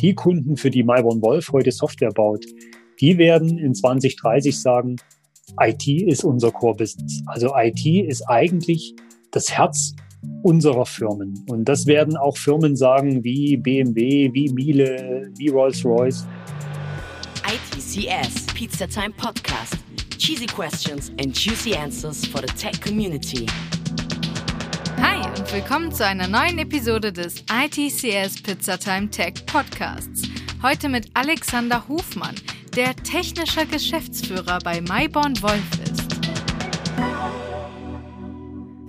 Die Kunden, für die Myborn Wolf heute Software baut, die werden in 2030 sagen, IT ist unser Core-Business. Also IT ist eigentlich das Herz unserer Firmen. Und das werden auch Firmen sagen wie BMW, wie Miele, wie Rolls-Royce. ITCS, Pizza Time Podcast. Cheesy questions and juicy answers for the tech community. Hi und willkommen zu einer neuen Episode des ITCS Pizza Time Tech Podcasts. Heute mit Alexander Hofmann, der technischer Geschäftsführer bei Myborn Wolf ist.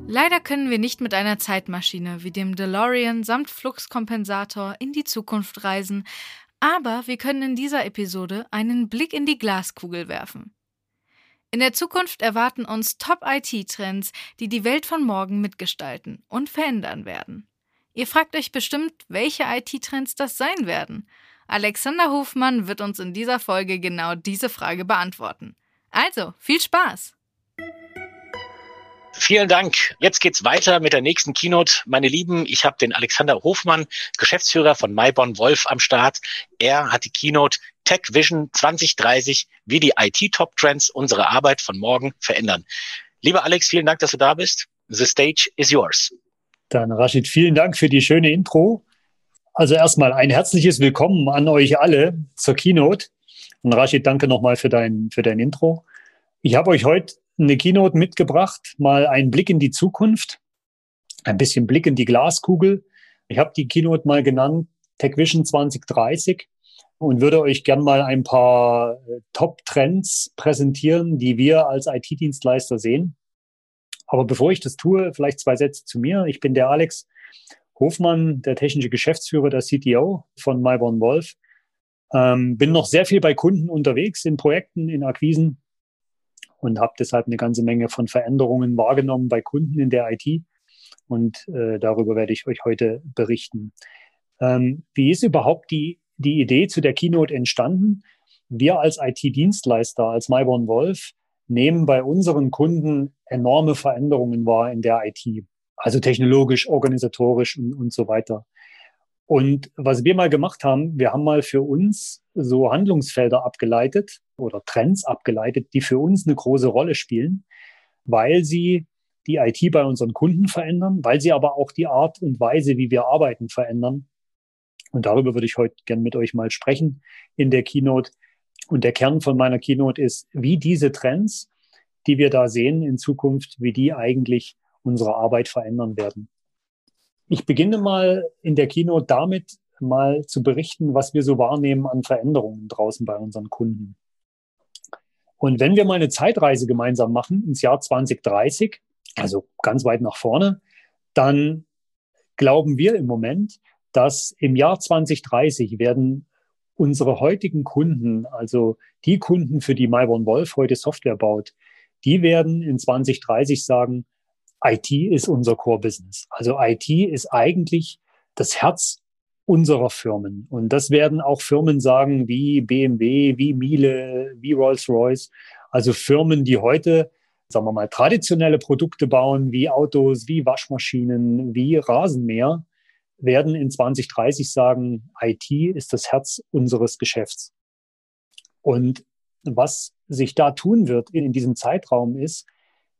Leider können wir nicht mit einer Zeitmaschine wie dem DeLorean samt Fluxkompensator in die Zukunft reisen, aber wir können in dieser Episode einen Blick in die Glaskugel werfen. In der Zukunft erwarten uns Top-IT-Trends, die die Welt von morgen mitgestalten und verändern werden. Ihr fragt euch bestimmt, welche IT-Trends das sein werden. Alexander Hofmann wird uns in dieser Folge genau diese Frage beantworten. Also, viel Spaß! Vielen Dank. Jetzt geht's weiter mit der nächsten Keynote. Meine Lieben, ich habe den Alexander Hofmann, Geschäftsführer von Myborn Wolf am Start. Er hat die Keynote Tech Vision 2030, wie die IT-Top-Trends unsere Arbeit von morgen verändern. Lieber Alex, vielen Dank, dass du da bist. The stage is yours. Dann Rashid, vielen Dank für die schöne Intro. Also erstmal ein herzliches Willkommen an euch alle zur Keynote. Und Rashid, danke nochmal für dein, für dein Intro. Ich habe euch heute eine Keynote mitgebracht, mal einen Blick in die Zukunft, ein bisschen Blick in die Glaskugel. Ich habe die Keynote mal genannt TechVision 2030 und würde euch gern mal ein paar äh, Top-Trends präsentieren, die wir als IT-Dienstleister sehen. Aber bevor ich das tue, vielleicht zwei Sätze zu mir. Ich bin der Alex Hofmann, der technische Geschäftsführer, der CTO von Myborn Wolf. Ähm, bin noch sehr viel bei Kunden unterwegs, in Projekten, in Akquisen und habe deshalb eine ganze Menge von Veränderungen wahrgenommen bei Kunden in der IT. Und äh, darüber werde ich euch heute berichten. Ähm, wie ist überhaupt die, die Idee zu der Keynote entstanden? Wir als IT-Dienstleister, als Myborn Wolf, nehmen bei unseren Kunden enorme Veränderungen wahr in der IT. Also technologisch, organisatorisch und, und so weiter. Und was wir mal gemacht haben, wir haben mal für uns so Handlungsfelder abgeleitet oder Trends abgeleitet, die für uns eine große Rolle spielen, weil sie die IT bei unseren Kunden verändern, weil sie aber auch die Art und Weise, wie wir arbeiten, verändern. Und darüber würde ich heute gern mit euch mal sprechen in der Keynote. Und der Kern von meiner Keynote ist, wie diese Trends, die wir da sehen in Zukunft, wie die eigentlich unsere Arbeit verändern werden. Ich beginne mal in der Keynote damit, mal zu berichten, was wir so wahrnehmen an Veränderungen draußen bei unseren Kunden. Und wenn wir mal eine Zeitreise gemeinsam machen ins Jahr 2030, also ganz weit nach vorne, dann glauben wir im Moment, dass im Jahr 2030 werden unsere heutigen Kunden, also die Kunden, für die Myborn Wolf heute Software baut, die werden in 2030 sagen, IT ist unser Core-Business. Also IT ist eigentlich das Herz unserer Firmen. Und das werden auch Firmen sagen wie BMW, wie Miele, wie Rolls-Royce. Also Firmen, die heute, sagen wir mal, traditionelle Produkte bauen, wie Autos, wie Waschmaschinen, wie Rasenmäher, werden in 2030 sagen, IT ist das Herz unseres Geschäfts. Und was sich da tun wird in diesem Zeitraum ist,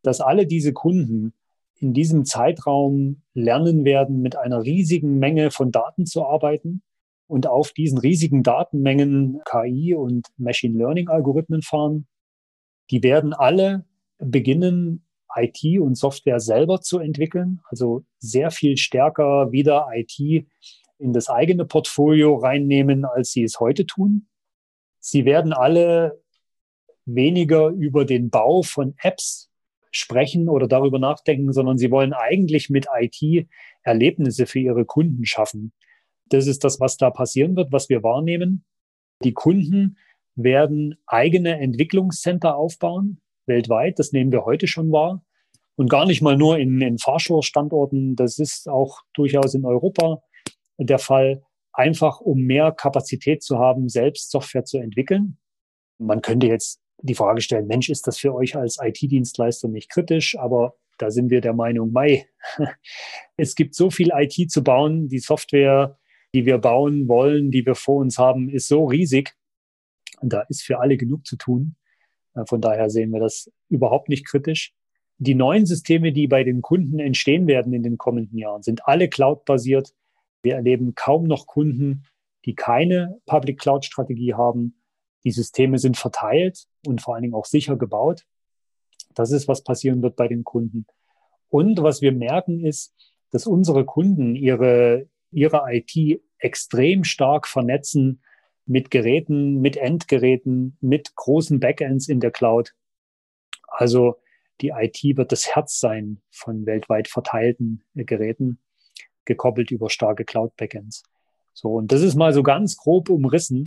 dass alle diese Kunden in diesem Zeitraum lernen werden, mit einer riesigen Menge von Daten zu arbeiten und auf diesen riesigen Datenmengen KI und Machine Learning Algorithmen fahren. Die werden alle beginnen, IT und Software selber zu entwickeln, also sehr viel stärker wieder IT in das eigene Portfolio reinnehmen, als sie es heute tun. Sie werden alle weniger über den Bau von Apps sprechen oder darüber nachdenken, sondern sie wollen eigentlich mit IT Erlebnisse für ihre Kunden schaffen. Das ist das, was da passieren wird, was wir wahrnehmen. Die Kunden werden eigene Entwicklungscenter aufbauen, weltweit. Das nehmen wir heute schon wahr. Und gar nicht mal nur in, in Fahrschulstandorten. Das ist auch durchaus in Europa der Fall. Einfach um mehr Kapazität zu haben, selbst Software zu entwickeln. Man könnte jetzt die Frage stellen, Mensch, ist das für euch als IT-Dienstleister nicht kritisch? Aber da sind wir der Meinung, Mai, es gibt so viel IT zu bauen, die Software die wir bauen wollen, die wir vor uns haben, ist so riesig. Und da ist für alle genug zu tun. Äh, von daher sehen wir das überhaupt nicht kritisch. Die neuen Systeme, die bei den Kunden entstehen werden in den kommenden Jahren, sind alle cloud-basiert. Wir erleben kaum noch Kunden, die keine Public Cloud Strategie haben. Die Systeme sind verteilt und vor allen Dingen auch sicher gebaut. Das ist, was passieren wird bei den Kunden. Und was wir merken ist, dass unsere Kunden ihre, ihre IT extrem stark vernetzen mit Geräten, mit Endgeräten, mit großen Backends in der Cloud. Also die IT wird das Herz sein von weltweit verteilten Geräten, gekoppelt über starke Cloud-Backends. So, und das ist mal so ganz grob umrissen,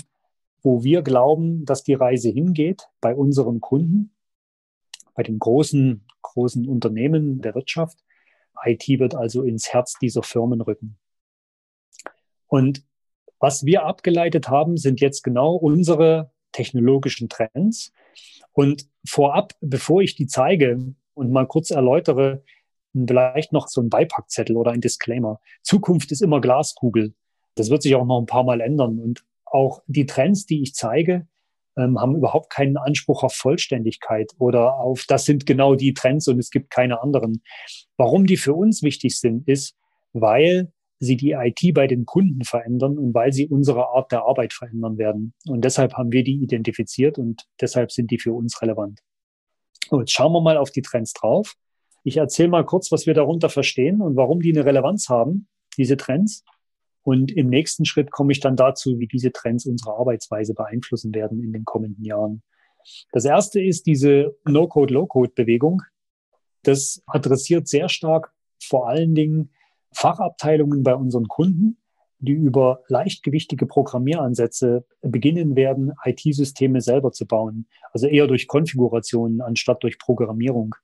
wo wir glauben, dass die Reise hingeht bei unseren Kunden, bei den großen, großen Unternehmen der Wirtschaft. IT wird also ins Herz dieser Firmen rücken. Und was wir abgeleitet haben, sind jetzt genau unsere technologischen Trends. Und vorab, bevor ich die zeige und mal kurz erläutere, vielleicht noch so ein Beipackzettel oder ein Disclaimer. Zukunft ist immer Glaskugel. Das wird sich auch noch ein paar Mal ändern. Und auch die Trends, die ich zeige, ähm, haben überhaupt keinen Anspruch auf Vollständigkeit oder auf, das sind genau die Trends und es gibt keine anderen. Warum die für uns wichtig sind, ist, weil sie die IT bei den Kunden verändern und weil sie unsere Art der Arbeit verändern werden. Und deshalb haben wir die identifiziert und deshalb sind die für uns relevant. Und jetzt schauen wir mal auf die Trends drauf. Ich erzähle mal kurz, was wir darunter verstehen und warum die eine Relevanz haben, diese Trends. Und im nächsten Schritt komme ich dann dazu, wie diese Trends unsere Arbeitsweise beeinflussen werden in den kommenden Jahren. Das erste ist diese No-Code, Low-Code-Bewegung. Das adressiert sehr stark vor allen Dingen Fachabteilungen bei unseren Kunden, die über leichtgewichtige Programmieransätze beginnen werden, IT-Systeme selber zu bauen. Also eher durch Konfigurationen anstatt durch Programmierung.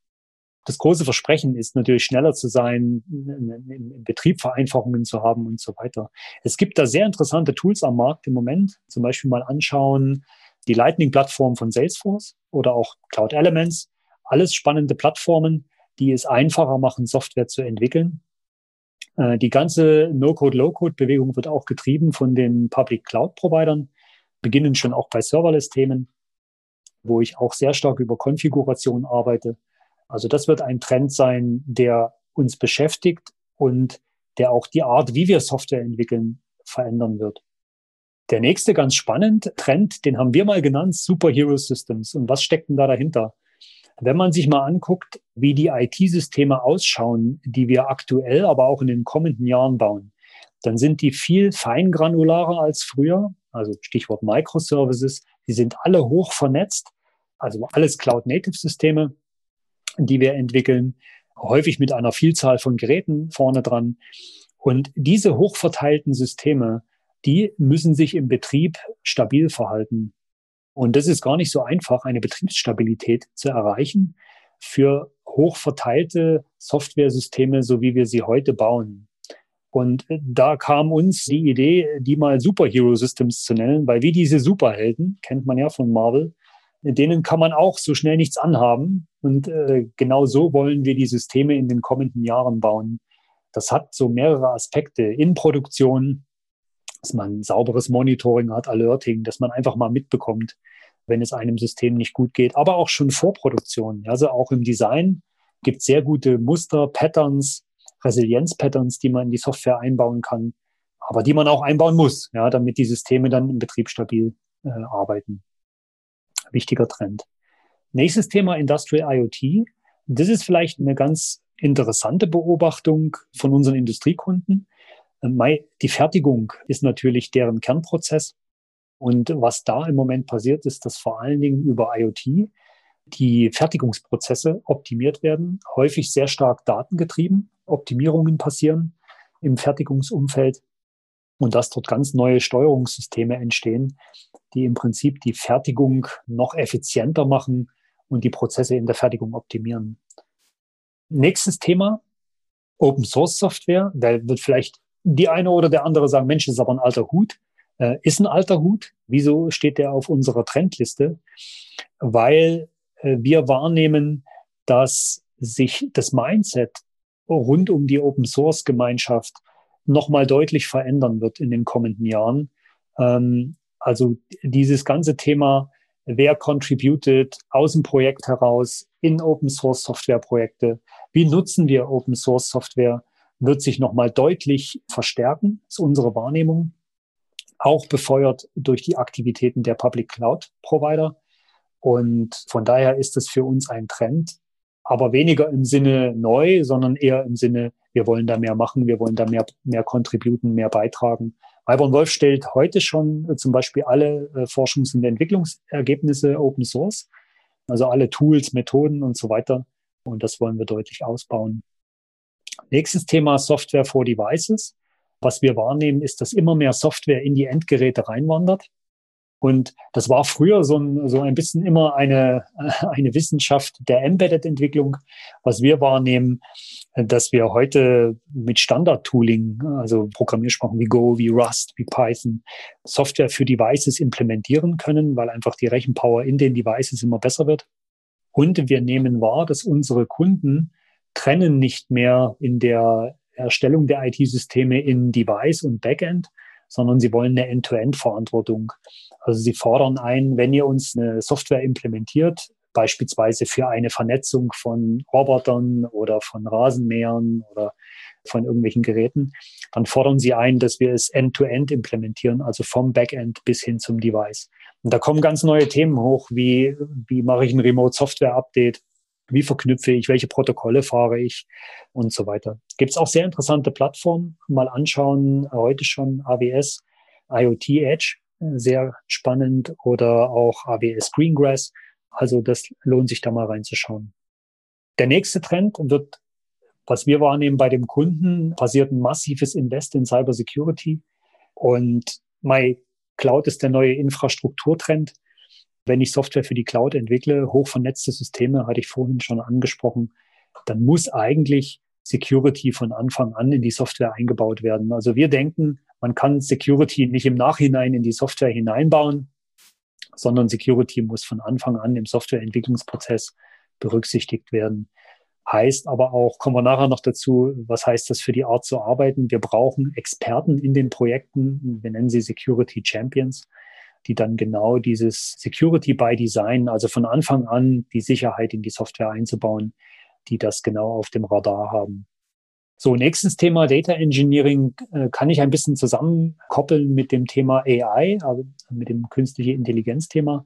Das große Versprechen ist natürlich schneller zu sein, im Betrieb Vereinfachungen zu haben und so weiter. Es gibt da sehr interessante Tools am Markt im Moment. Zum Beispiel mal anschauen die Lightning-Plattform von Salesforce oder auch Cloud Elements. Alles spannende Plattformen, die es einfacher machen, Software zu entwickeln. Äh, die ganze No-Code-Low-Code-Bewegung wird auch getrieben von den Public Cloud-Providern, beginnen schon auch bei Serverless-Themen, wo ich auch sehr stark über Konfiguration arbeite. Also das wird ein Trend sein, der uns beschäftigt und der auch die Art, wie wir Software entwickeln, verändern wird. Der nächste ganz spannend Trend, den haben wir mal genannt, Superhero Systems. Und was steckt denn da dahinter? Wenn man sich mal anguckt, wie die IT-Systeme ausschauen, die wir aktuell, aber auch in den kommenden Jahren bauen, dann sind die viel feingranularer als früher. Also Stichwort Microservices. Die sind alle hoch vernetzt. Also alles Cloud-Native-Systeme die wir entwickeln, häufig mit einer Vielzahl von Geräten vorne dran. Und diese hochverteilten Systeme, die müssen sich im Betrieb stabil verhalten. Und das ist gar nicht so einfach, eine Betriebsstabilität zu erreichen für hochverteilte Softwaresysteme, so wie wir sie heute bauen. Und da kam uns die Idee, die mal Superhero Systems zu nennen, weil wie diese Superhelden, kennt man ja von Marvel, denen kann man auch so schnell nichts anhaben. Und äh, genau so wollen wir die Systeme in den kommenden Jahren bauen. Das hat so mehrere Aspekte in Produktion, dass man sauberes Monitoring hat, Alerting, dass man einfach mal mitbekommt, wenn es einem System nicht gut geht, aber auch schon vor Produktion. Also auch im Design gibt es sehr gute Muster, Patterns, Resilienz-Patterns, die man in die Software einbauen kann, aber die man auch einbauen muss, ja, damit die Systeme dann im Betrieb stabil äh, arbeiten wichtiger Trend. Nächstes Thema Industrial IoT. Das ist vielleicht eine ganz interessante Beobachtung von unseren Industriekunden. Ähm, die Fertigung ist natürlich deren Kernprozess. Und was da im Moment passiert, ist, dass vor allen Dingen über IoT die Fertigungsprozesse optimiert werden, häufig sehr stark datengetrieben, Optimierungen passieren im Fertigungsumfeld und dass dort ganz neue Steuerungssysteme entstehen, die im Prinzip die Fertigung noch effizienter machen und die Prozesse in der Fertigung optimieren. Nächstes Thema, Open Source Software. Da wird vielleicht die eine oder der andere sagen, Mensch, ist aber ein alter Hut. Äh, ist ein alter Hut. Wieso steht der auf unserer Trendliste? Weil äh, wir wahrnehmen, dass sich das Mindset rund um die Open Source Gemeinschaft nochmal deutlich verändern wird in den kommenden Jahren. Ähm, also dieses ganze Thema, wer contributed aus dem Projekt heraus in Open Source Software Projekte, wie nutzen wir Open Source Software, wird sich nochmal deutlich verstärken, ist unsere Wahrnehmung, auch befeuert durch die Aktivitäten der Public Cloud Provider. Und von daher ist es für uns ein Trend, aber weniger im Sinne neu, sondern eher im Sinne, wir wollen da mehr machen, wir wollen da mehr, mehr contributen, mehr beitragen. Alborn Wolf stellt heute schon äh, zum Beispiel alle äh, Forschungs- und Entwicklungsergebnisse Open Source, also alle Tools, Methoden und so weiter. Und das wollen wir deutlich ausbauen. Nächstes Thema Software for Devices. Was wir wahrnehmen, ist, dass immer mehr Software in die Endgeräte reinwandert. Und das war früher so ein, so ein bisschen immer eine, eine Wissenschaft der Embedded-Entwicklung. Was wir wahrnehmen, dass wir heute mit Standard-Tooling, also Programmiersprachen wie Go, wie Rust, wie Python, Software für Devices implementieren können, weil einfach die Rechenpower in den Devices immer besser wird. Und wir nehmen wahr, dass unsere Kunden trennen nicht mehr in der Erstellung der IT-Systeme in Device und Backend, sondern sie wollen eine End-to-End-Verantwortung. Also sie fordern ein, wenn ihr uns eine Software implementiert, beispielsweise für eine Vernetzung von Robotern oder von Rasenmähern oder von irgendwelchen Geräten, dann fordern sie ein, dass wir es end-to-end -End implementieren, also vom Backend bis hin zum Device. Und da kommen ganz neue Themen hoch, wie, wie mache ich ein Remote-Software-Update? Wie verknüpfe ich? Welche Protokolle fahre ich? Und so weiter. Gibt es auch sehr interessante Plattformen. Mal anschauen, heute schon AWS, IoT Edge, sehr spannend oder auch AWS Greengrass. Also das lohnt sich da mal reinzuschauen. Der nächste Trend wird, was wir wahrnehmen bei dem Kunden, passiert ein massives Invest in Cybersecurity. Und My Cloud ist der neue Infrastrukturtrend wenn ich Software für die Cloud entwickle, hochvernetzte Systeme, hatte ich vorhin schon angesprochen, dann muss eigentlich Security von Anfang an in die Software eingebaut werden. Also wir denken, man kann Security nicht im Nachhinein in die Software hineinbauen, sondern Security muss von Anfang an im Softwareentwicklungsprozess berücksichtigt werden. Heißt aber auch, kommen wir nachher noch dazu, was heißt das für die Art zu arbeiten? Wir brauchen Experten in den Projekten, wir nennen sie Security Champions, die dann genau dieses Security by Design, also von Anfang an die Sicherheit in die Software einzubauen, die das genau auf dem Radar haben. So, nächstes Thema Data Engineering äh, kann ich ein bisschen zusammenkoppeln mit dem Thema AI, also mit dem künstliche Intelligenz Thema.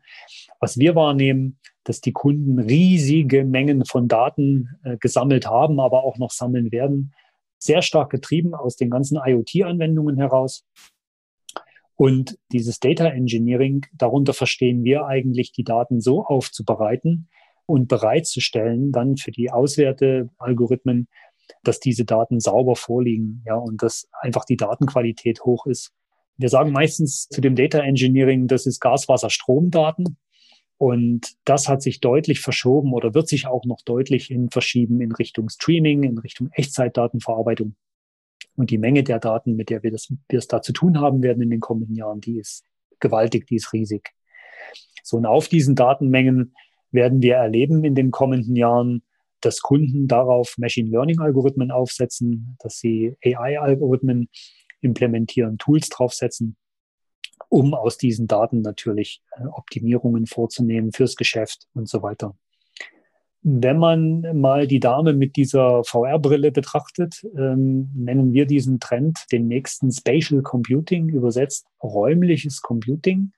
Was wir wahrnehmen, dass die Kunden riesige Mengen von Daten äh, gesammelt haben, aber auch noch sammeln werden, sehr stark getrieben aus den ganzen IoT-Anwendungen heraus. Und dieses Data Engineering, darunter verstehen wir eigentlich, die Daten so aufzubereiten und bereitzustellen, dann für die Auswertealgorithmen, dass diese Daten sauber vorliegen, ja, und dass einfach die Datenqualität hoch ist. Wir sagen meistens zu dem Data Engineering, das ist Gas, Wasser, Stromdaten. Und das hat sich deutlich verschoben oder wird sich auch noch deutlich hin verschieben in Richtung Streaming, in Richtung Echtzeitdatenverarbeitung. Und die Menge der Daten, mit der wir das, wir es da zu tun haben werden in den kommenden Jahren, die ist gewaltig, die ist riesig. So, und auf diesen Datenmengen werden wir erleben in den kommenden Jahren, dass Kunden darauf Machine Learning Algorithmen aufsetzen, dass sie AI Algorithmen implementieren, Tools draufsetzen, um aus diesen Daten natürlich äh, Optimierungen vorzunehmen fürs Geschäft und so weiter. Wenn man mal die Dame mit dieser VR-Brille betrachtet, ähm, nennen wir diesen Trend den nächsten Spatial Computing, übersetzt räumliches Computing.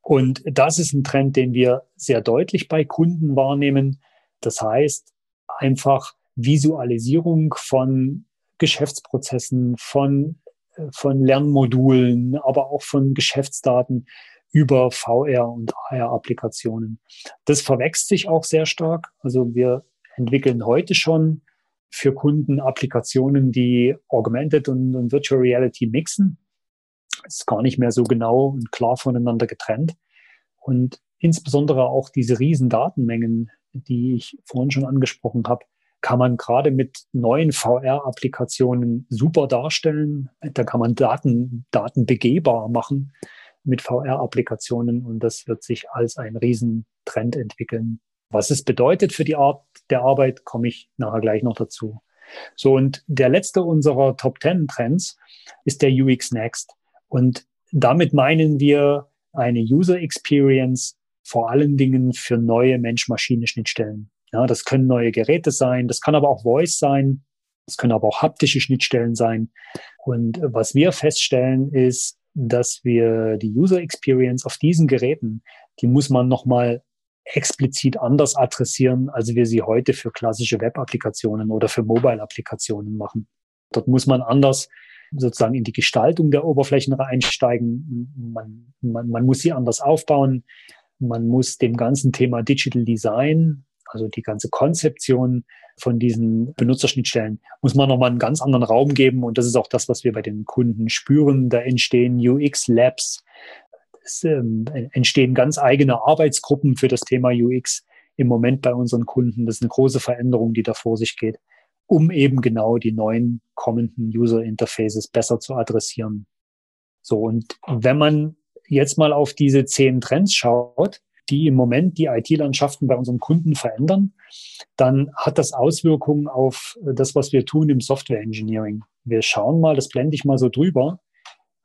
Und das ist ein Trend, den wir sehr deutlich bei Kunden wahrnehmen. Das heißt, einfach Visualisierung von Geschäftsprozessen, von, äh, von Lernmodulen, aber auch von Geschäftsdaten über VR und AR-Applikationen. Das verwächst sich auch sehr stark. Also wir entwickeln heute schon für Kunden Applikationen, die Augmented und, und Virtual Reality mixen. Ist gar nicht mehr so genau und klar voneinander getrennt. Und insbesondere auch diese riesen Datenmengen, die ich vorhin schon angesprochen habe, kann man gerade mit neuen VR-Applikationen super darstellen. Da kann man Daten, Daten begehbar machen mit VR-Applikationen und das wird sich als ein Riesentrend entwickeln. Was es bedeutet für die Art der Arbeit, komme ich nachher gleich noch dazu. So, und der letzte unserer Top 10 Trends ist der UX Next. Und damit meinen wir eine User Experience vor allen Dingen für neue Mensch-Maschine-Schnittstellen. Ja, das können neue Geräte sein, das kann aber auch Voice sein, das können aber auch haptische Schnittstellen sein. Und was wir feststellen ist, dass wir die User Experience auf diesen Geräten, die muss man nochmal explizit anders adressieren, als wir sie heute für klassische Web-Applikationen oder für Mobile-Applikationen machen. Dort muss man anders sozusagen in die Gestaltung der Oberflächen einsteigen. Man, man, man muss sie anders aufbauen. Man muss dem ganzen Thema Digital Design, also die ganze Konzeption von diesen Benutzerschnittstellen, muss man nochmal einen ganz anderen Raum geben. Und das ist auch das, was wir bei den Kunden spüren. Da entstehen UX-Labs, es ähm, entstehen ganz eigene Arbeitsgruppen für das Thema UX im Moment bei unseren Kunden. Das ist eine große Veränderung, die da vor sich geht, um eben genau die neuen kommenden User Interfaces besser zu adressieren. So, und wenn man jetzt mal auf diese zehn Trends schaut, die im Moment die IT-Landschaften bei unseren Kunden verändern, dann hat das Auswirkungen auf das, was wir tun im Software Engineering. Wir schauen mal, das blende ich mal so drüber.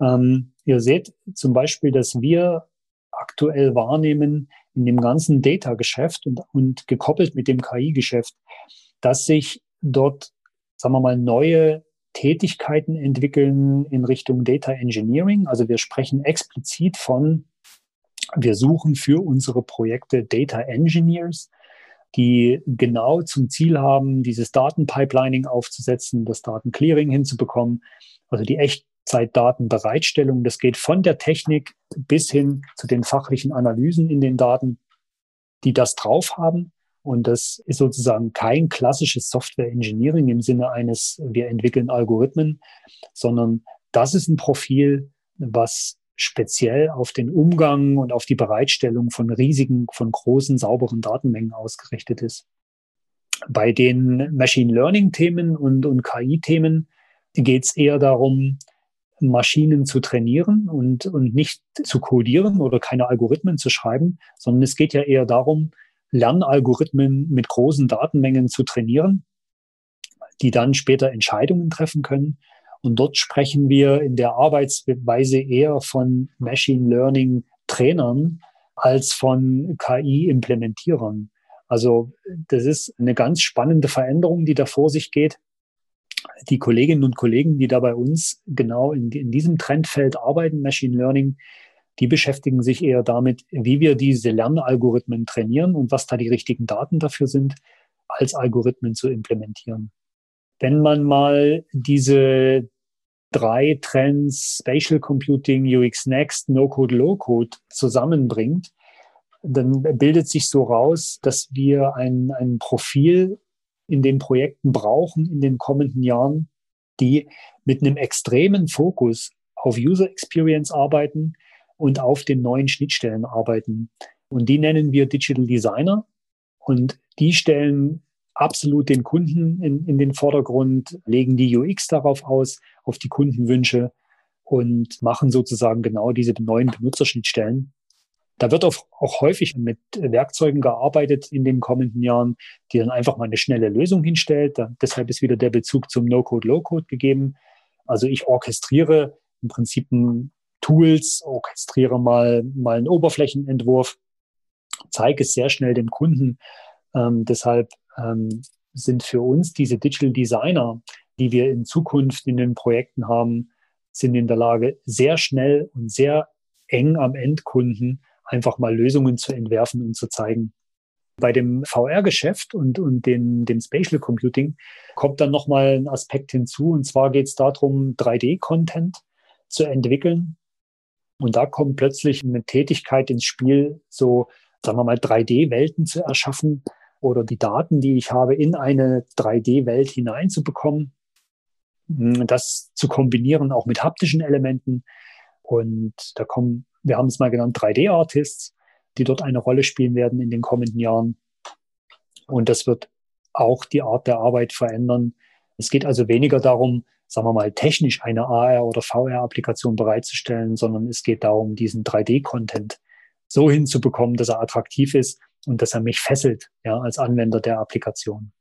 Ähm, ihr seht zum Beispiel, dass wir aktuell wahrnehmen in dem ganzen Data-Geschäft und, und gekoppelt mit dem KI-Geschäft, dass sich dort, sagen wir mal, neue Tätigkeiten entwickeln in Richtung Data Engineering. Also wir sprechen explizit von, wir suchen für unsere Projekte Data Engineers, die genau zum Ziel haben, dieses Datenpipelining aufzusetzen, das Datenclearing hinzubekommen, also die Echtzeitdatenbereitstellung. Das geht von der Technik bis hin zu den fachlichen Analysen in den Daten, die das drauf haben und das ist sozusagen kein klassisches Software Engineering im Sinne eines, wir entwickeln Algorithmen, sondern das ist ein Profil, was speziell auf den Umgang und auf die Bereitstellung von riesigen, von großen, sauberen Datenmengen ausgerichtet ist. Bei den Machine Learning Themen und, und KI-Themen geht es eher darum, Maschinen zu trainieren und, und nicht zu codieren oder keine Algorithmen zu schreiben, sondern es geht ja eher darum, Lernalgorithmen mit großen Datenmengen zu trainieren, die dann später Entscheidungen treffen können. Und dort sprechen wir in der Arbeitsweise eher von Machine Learning Trainern als von KI-Implementierern. Also das ist eine ganz spannende Veränderung, die da vor sich geht. Die Kolleginnen und Kollegen, die da bei uns genau in, in diesem Trendfeld arbeiten, Machine Learning, die beschäftigen sich eher damit, wie wir diese Lernalgorithmen trainieren und was da die richtigen Daten dafür sind, als Algorithmen zu implementieren. Wenn man mal diese drei Trends Spatial Computing, UX Next, No-Code, Low-Code zusammenbringt, dann bildet sich so raus, dass wir ein, ein Profil in den Projekten brauchen in den kommenden Jahren, die mit einem extremen Fokus auf User Experience arbeiten, und auf den neuen Schnittstellen arbeiten. Und die nennen wir Digital Designer. Und die stellen absolut den Kunden in, in den Vordergrund, legen die UX darauf aus, auf die Kundenwünsche und machen sozusagen genau diese neuen Benutzerschnittstellen. Da wird auch, auch häufig mit Werkzeugen gearbeitet in den kommenden Jahren, die dann einfach mal eine schnelle Lösung hinstellt. Da, deshalb ist wieder der Bezug zum No-Code, Low-Code gegeben. Also ich orchestriere im Prinzip Tools, orchestriere mal, mal einen Oberflächenentwurf, zeige es sehr schnell dem Kunden. Ähm, deshalb ähm, sind für uns diese Digital Designer, die wir in Zukunft in den Projekten haben, sind in der Lage, sehr schnell und sehr eng am Endkunden einfach mal Lösungen zu entwerfen und zu zeigen. Bei dem VR-Geschäft und, und dem, dem Spatial Computing kommt dann nochmal ein Aspekt hinzu. Und zwar geht es darum, 3D-Content zu entwickeln, und da kommt plötzlich eine Tätigkeit ins Spiel, so, sagen wir mal, 3D-Welten zu erschaffen oder die Daten, die ich habe, in eine 3D-Welt hineinzubekommen. Hm, das zu kombinieren auch mit haptischen Elementen. Und da kommen, wir haben es mal genannt, 3D-Artists, die dort eine Rolle spielen werden in den kommenden Jahren. Und das wird auch die Art der Arbeit verändern. Es geht also weniger darum, sagen wir mal, technisch eine AR- oder VR-Applikation bereitzustellen, sondern es geht darum, diesen 3D-Content so hinzubekommen, dass er attraktiv ist und dass er mich fesselt, ja, als Anwender der Applikation.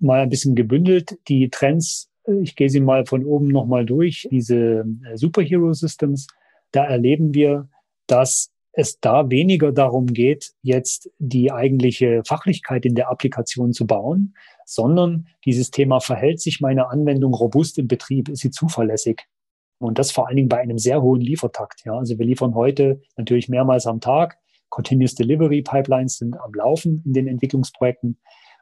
mal ein bisschen gebündelt die Trends. Ich gehe sie mal von oben nochmal durch. Diese äh, Superhero Systems, da erleben wir, dass es da weniger darum geht, jetzt die eigentliche Fachlichkeit in der Applikation zu bauen, sondern dieses Thema verhält sich meine Anwendung robust im Betrieb, ist sie zuverlässig. Und das vor allen Dingen bei einem sehr hohen Liefertakt. Ja, also wir liefern heute natürlich mehrmals am Tag. Continuous Delivery Pipelines sind am Laufen in den Entwicklungsprojekten.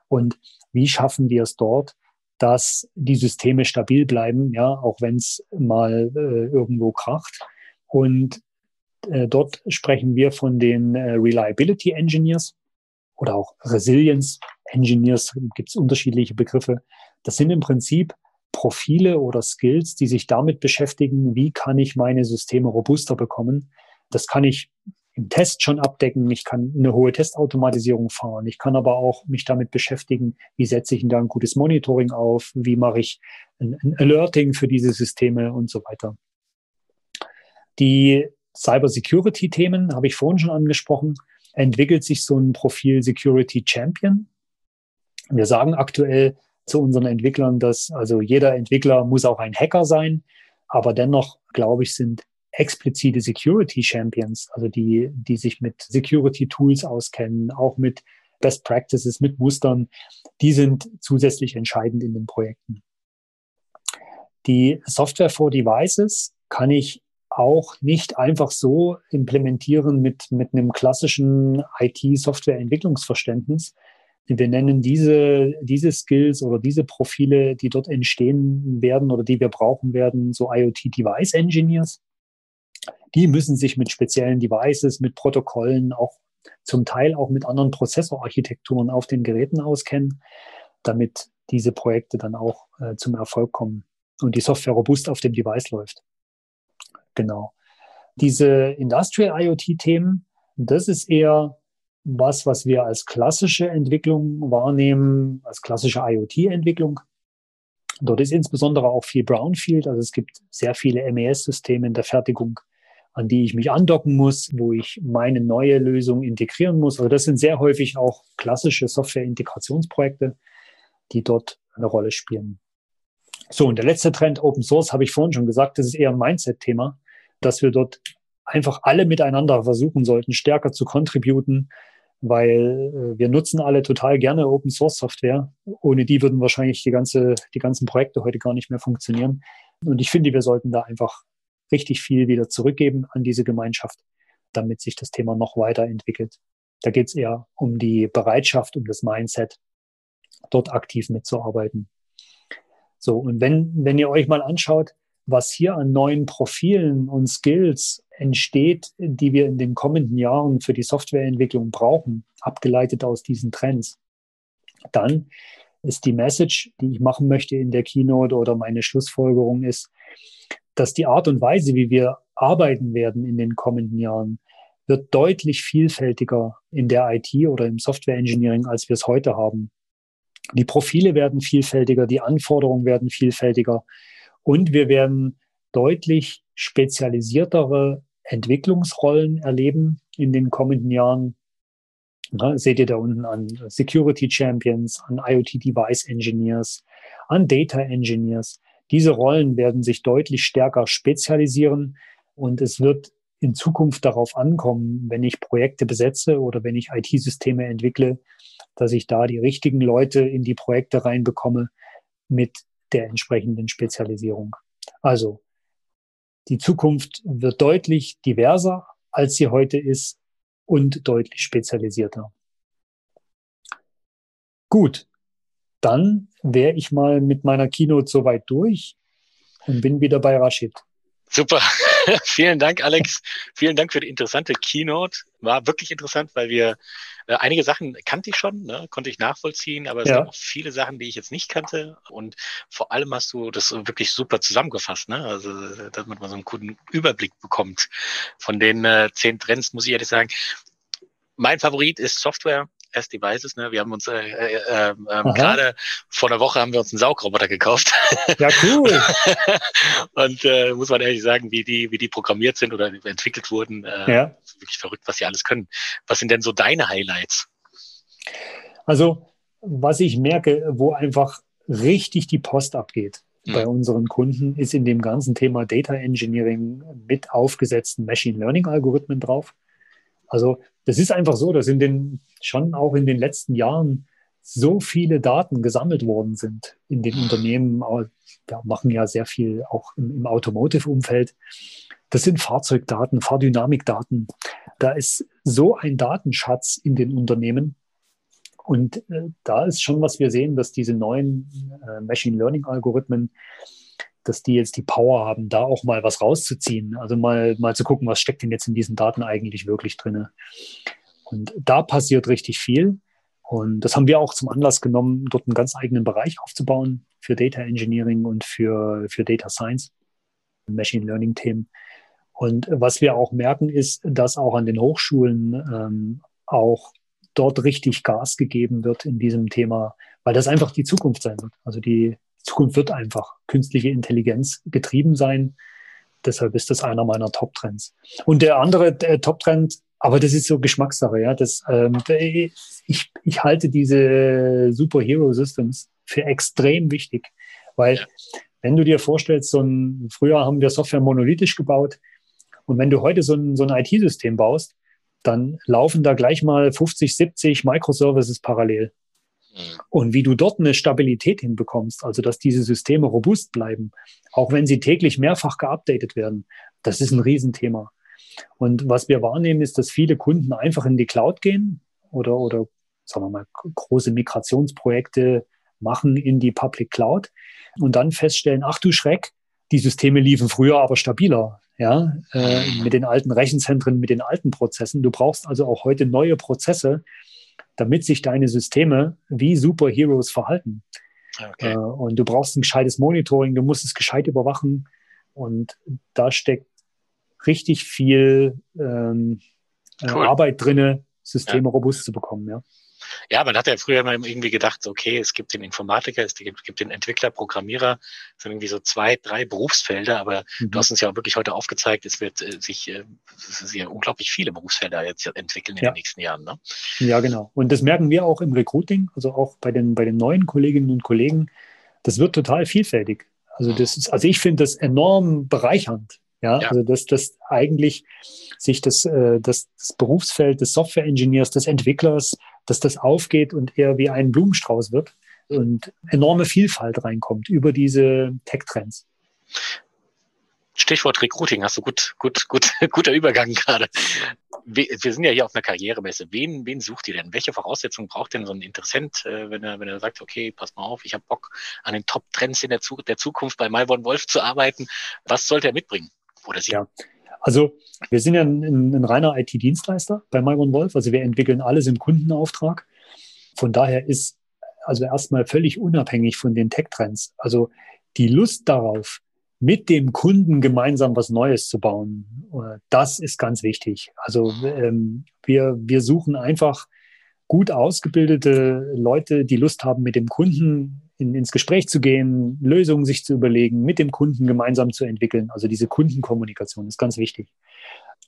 Und wie schaffen wir es dort, dass die Systeme stabil bleiben, ja, auch wenn es mal äh, irgendwo kracht. Und äh, dort sprechen wir von den äh, Reliability Engineers oder auch Resilience Engineers, gibt es unterschiedliche Begriffe. Das sind im Prinzip Profile oder Skills, die sich damit beschäftigen, wie kann ich meine Systeme robuster bekommen. Das kann ich im Test schon abdecken. Ich kann eine hohe Testautomatisierung fahren. Ich kann aber auch mich damit beschäftigen, wie setze ich da ein gutes Monitoring auf, wie mache ich ein, ein Alerting für diese Systeme und so weiter. Die Cybersecurity-Themen habe ich vorhin schon angesprochen. Entwickelt sich so ein Profil Security Champion. Wir sagen aktuell zu unseren Entwicklern, dass also jeder Entwickler muss auch ein Hacker sein, aber dennoch, glaube ich, sind explizite Security Champions, also die, die sich mit Security Tools auskennen, auch mit Best Practices, mit Mustern, die sind zusätzlich entscheidend in den Projekten. Die Software for Devices kann ich auch nicht einfach so implementieren mit, mit einem klassischen IT-Software-Entwicklungsverständnis. Wir nennen diese, diese Skills oder diese Profile, die dort entstehen werden oder die wir brauchen werden, so IoT-Device Engineers. Die müssen sich mit speziellen Devices, mit Protokollen, auch zum Teil auch mit anderen Prozessorarchitekturen auf den Geräten auskennen, damit diese Projekte dann auch äh, zum Erfolg kommen und die Software robust auf dem Device läuft. Genau. Diese Industrial IoT-Themen, das ist eher was, was wir als klassische Entwicklung wahrnehmen, als klassische IoT-Entwicklung. Dort ist insbesondere auch viel Brownfield, also es gibt sehr viele MES-Systeme in der Fertigung, an die ich mich andocken muss, wo ich meine neue Lösung integrieren muss. Also das sind sehr häufig auch klassische Software-Integrationsprojekte, die dort eine Rolle spielen. So, und der letzte Trend, Open Source, habe ich vorhin schon gesagt, das ist eher ein Mindset-Thema, dass wir dort einfach alle miteinander versuchen sollten, stärker zu contributen, weil äh, wir nutzen alle total gerne Open Source Software. Ohne die würden wahrscheinlich die ganze, die ganzen Projekte heute gar nicht mehr funktionieren. Und ich finde, wir sollten da einfach richtig viel wieder zurückgeben an diese Gemeinschaft, damit sich das Thema noch weiterentwickelt. Da geht es eher um die Bereitschaft, um das Mindset, dort aktiv mitzuarbeiten. So, und wenn, wenn ihr euch mal anschaut, was hier an neuen Profilen und Skills entsteht, die wir in den kommenden Jahren für die Softwareentwicklung brauchen, abgeleitet aus diesen Trends, dann ist die Message, die ich machen möchte in der Keynote oder meine Schlussfolgerung ist, dass die Art und Weise, wie wir arbeiten werden in den kommenden Jahren, wird deutlich vielfältiger in der IT oder im Software Engineering, als wir es heute haben. Die Profile werden vielfältiger, die Anforderungen werden vielfältiger und wir werden deutlich spezialisiertere Entwicklungsrollen erleben in den kommenden Jahren. Na, seht ihr da unten an Security Champions, an IoT Device Engineers, an Data Engineers. Diese Rollen werden sich deutlich stärker spezialisieren und es wird in Zukunft darauf ankommen, wenn ich Projekte besetze oder wenn ich IT-Systeme entwickle, dass ich da die richtigen Leute in die Projekte reinbekomme mit der entsprechenden Spezialisierung. Also die Zukunft wird deutlich diverser, als sie heute ist und deutlich spezialisierter. Gut, dann wäre ich mal mit meiner Keynote soweit durch und bin wieder bei Rashid. Super. Vielen Dank, Alex. Vielen Dank für die interessante Keynote. War wirklich interessant, weil wir äh, einige Sachen kannte ich schon, ne, konnte ich nachvollziehen, aber es ja. sind auch viele Sachen, die ich jetzt nicht kannte. Und vor allem hast du das wirklich super zusammengefasst, ne? Also, damit man so einen guten Überblick bekommt. Von den äh, zehn Trends muss ich ehrlich sagen, mein Favorit ist Software as Devices. Ne? Wir haben uns äh, äh, äh, ähm, gerade vor einer Woche haben wir uns einen Saugroboter gekauft. Ja, cool. und äh, muss man ehrlich sagen, wie die, wie die programmiert sind oder entwickelt wurden, äh, ja. wirklich verrückt, was sie alles können. Was sind denn so deine Highlights? Also was ich merke, wo einfach richtig die Post abgeht mhm. bei unseren Kunden, ist in dem ganzen Thema Data Engineering mit aufgesetzten Machine Learning Algorithmen drauf. Also das ist einfach so, dass in den schon auch in den letzten Jahren so viele Daten gesammelt worden sind in den Unternehmen. Wir machen ja sehr viel auch im, Automotive-Umfeld. Das sind Fahrzeugdaten, Fahrdynamikdaten. Da ist so ein Datenschatz in den Unternehmen. Und äh, da ist schon, was wir sehen, dass diese neuen äh, Machine Learning Algorithmen, dass die jetzt die Power haben, da auch mal was rauszuziehen. Also mal, mal zu gucken, was steckt denn jetzt in diesen Daten eigentlich wirklich drinne. Und da passiert richtig viel. Und das haben wir auch zum Anlass genommen, dort einen ganz eigenen Bereich aufzubauen für Data Engineering und für, für Data Science, Machine Learning Themen. Und was wir auch merken, ist, dass auch an den Hochschulen ähm, auch dort richtig Gas gegeben wird in diesem Thema, weil das einfach die Zukunft sein wird. Also die Zukunft wird einfach künstliche Intelligenz getrieben sein. Deshalb ist das einer meiner Top-Trends. Und der andere Top-Trend aber das ist so Geschmackssache, ja. Das, ähm, ich, ich halte diese Superhero Systems für extrem wichtig, weil wenn du dir vorstellst, so ein, früher haben wir Software monolithisch gebaut und wenn du heute so ein, so ein IT-System baust, dann laufen da gleich mal 50, 70 Microservices parallel. Mhm. Und wie du dort eine Stabilität hinbekommst, also dass diese Systeme robust bleiben, auch wenn sie täglich mehrfach geupdatet werden, das ist ein Riesenthema. Und was wir wahrnehmen, ist, dass viele Kunden einfach in die Cloud gehen oder, oder sagen wir mal, große Migrationsprojekte machen in die Public Cloud und dann feststellen, ach du Schreck, die Systeme liefen früher aber stabiler, ja, äh, mit den alten Rechenzentren, mit den alten Prozessen. Du brauchst also auch heute neue Prozesse, damit sich deine Systeme wie Superheroes verhalten. Okay. Äh, und du brauchst ein gescheites Monitoring, du musst es gescheit überwachen. Und da steckt richtig viel ähm, äh, cool. Arbeit drinne, Systeme ja. robust zu bekommen, ja. Ja, man hat ja früher immer irgendwie gedacht, okay, es gibt den Informatiker, es gibt, gibt den Entwickler, Programmierer, es sind irgendwie so zwei, drei Berufsfelder, aber mhm. du hast uns ja auch wirklich heute aufgezeigt, es wird äh, sich äh, sehr unglaublich viele Berufsfelder jetzt entwickeln in ja. den nächsten Jahren. Ne? Ja, genau. Und das merken wir auch im Recruiting, also auch bei den, bei den neuen Kolleginnen und Kollegen. Das wird total vielfältig. Also das ist, also ich finde das enorm bereichernd, ja, ja. also dass das eigentlich sich das, äh, das, das Berufsfeld des Software-Engineers, des Entwicklers, dass das aufgeht und eher wie ein Blumenstrauß wird und enorme Vielfalt reinkommt über diese Tech-Trends. Stichwort Recruiting, hast du gut, gut, gut, guter Übergang gerade. Wir sind ja hier auf einer Karrieremesse. Wen, wen sucht ihr denn? Welche Voraussetzungen braucht denn so ein Interessent, äh, wenn er, wenn er sagt, okay, pass mal auf, ich habe Bock an den Top-Trends in der, der Zukunft bei Malborn Wolf zu arbeiten. Was sollte er mitbringen? Oder sie? Ja. Also wir sind ja ein, ein reiner IT-Dienstleister bei Myron Wolf. Also wir entwickeln alles im Kundenauftrag. Von daher ist also erstmal völlig unabhängig von den Tech-Trends. Also die Lust darauf, mit dem Kunden gemeinsam was Neues zu bauen, äh, das ist ganz wichtig. Also ähm, wir, wir suchen einfach gut ausgebildete Leute, die Lust haben, mit dem Kunden in, ins Gespräch zu gehen, Lösungen sich zu überlegen, mit dem Kunden gemeinsam zu entwickeln. Also diese Kundenkommunikation ist ganz wichtig.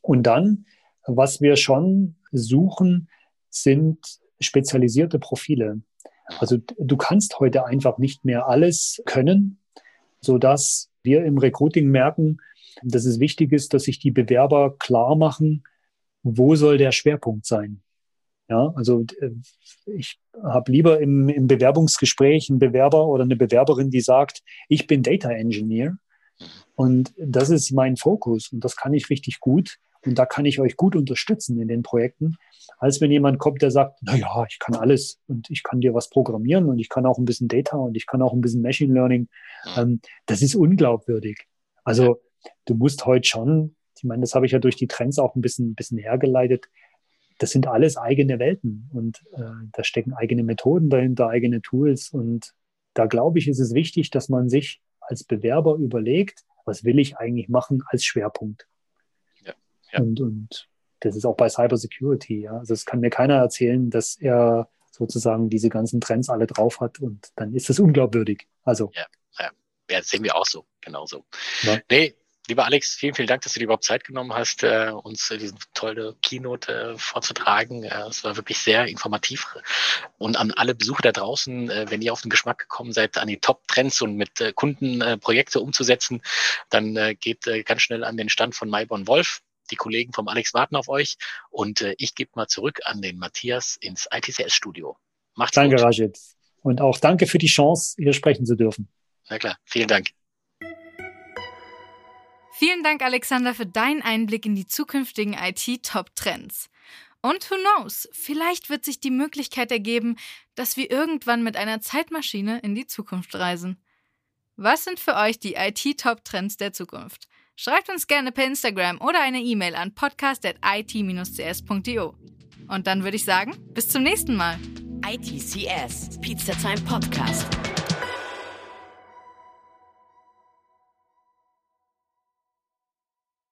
Und dann, was wir schon suchen, sind spezialisierte Profile. Also du kannst heute einfach nicht mehr alles können, so dass wir im Recruiting merken, dass es wichtig ist, dass sich die Bewerber klar machen, wo soll der Schwerpunkt sein. Ja, also äh, ich habe lieber im, im Bewerbungsgespräch einen Bewerber oder eine Bewerberin, die sagt, ich bin Data Engineer. Und das ist mein Fokus und das kann ich richtig gut. Und da kann ich euch gut unterstützen in den Projekten, als wenn jemand kommt, der sagt, na ja, ich kann alles und ich kann dir was programmieren und ich kann auch ein bisschen Data und ich kann auch ein bisschen Machine Learning. Ähm, das ist unglaubwürdig. Also du musst heute schon, ich meine, das habe ich ja durch die Trends auch ein bisschen, ein bisschen hergeleitet, das sind alles eigene Welten und äh, da stecken eigene Methoden dahinter, eigene Tools. Und da glaube ich, ist es wichtig, dass man sich als Bewerber überlegt, was will ich eigentlich machen als Schwerpunkt. Ja, ja. Und, und das ist auch bei Cybersecurity. Ja. Also es kann mir keiner erzählen, dass er sozusagen diese ganzen Trends alle drauf hat und dann ist das unglaubwürdig. Also ja, ja. ja das sehen wir auch so, genauso. Ja. Nee, Lieber Alex, vielen, vielen Dank, dass du dir überhaupt Zeit genommen hast, äh, uns äh, diesen tolle Keynote äh, vorzutragen. Äh, es war wirklich sehr informativ. Und an alle Besucher da draußen, äh, wenn ihr auf den Geschmack gekommen seid, an die Top-Trends und mit äh, Kunden äh, Projekte umzusetzen, dann äh, geht äh, ganz schnell an den Stand von Mayborn Wolf. Die Kollegen vom Alex warten auf euch und äh, ich gebe mal zurück an den Matthias ins ITCS-Studio. Macht's danke, gut. Danke, Rajit. Und auch danke für die Chance, hier sprechen zu dürfen. Na klar, vielen Dank. Vielen Dank, Alexander, für deinen Einblick in die zukünftigen IT-Top-Trends. Und who knows, vielleicht wird sich die Möglichkeit ergeben, dass wir irgendwann mit einer Zeitmaschine in die Zukunft reisen. Was sind für euch die IT-Top-Trends der Zukunft? Schreibt uns gerne per Instagram oder eine E-Mail an podcast.it-cs.io. Und dann würde ich sagen, bis zum nächsten Mal. ITCS, Pizza Time Podcast.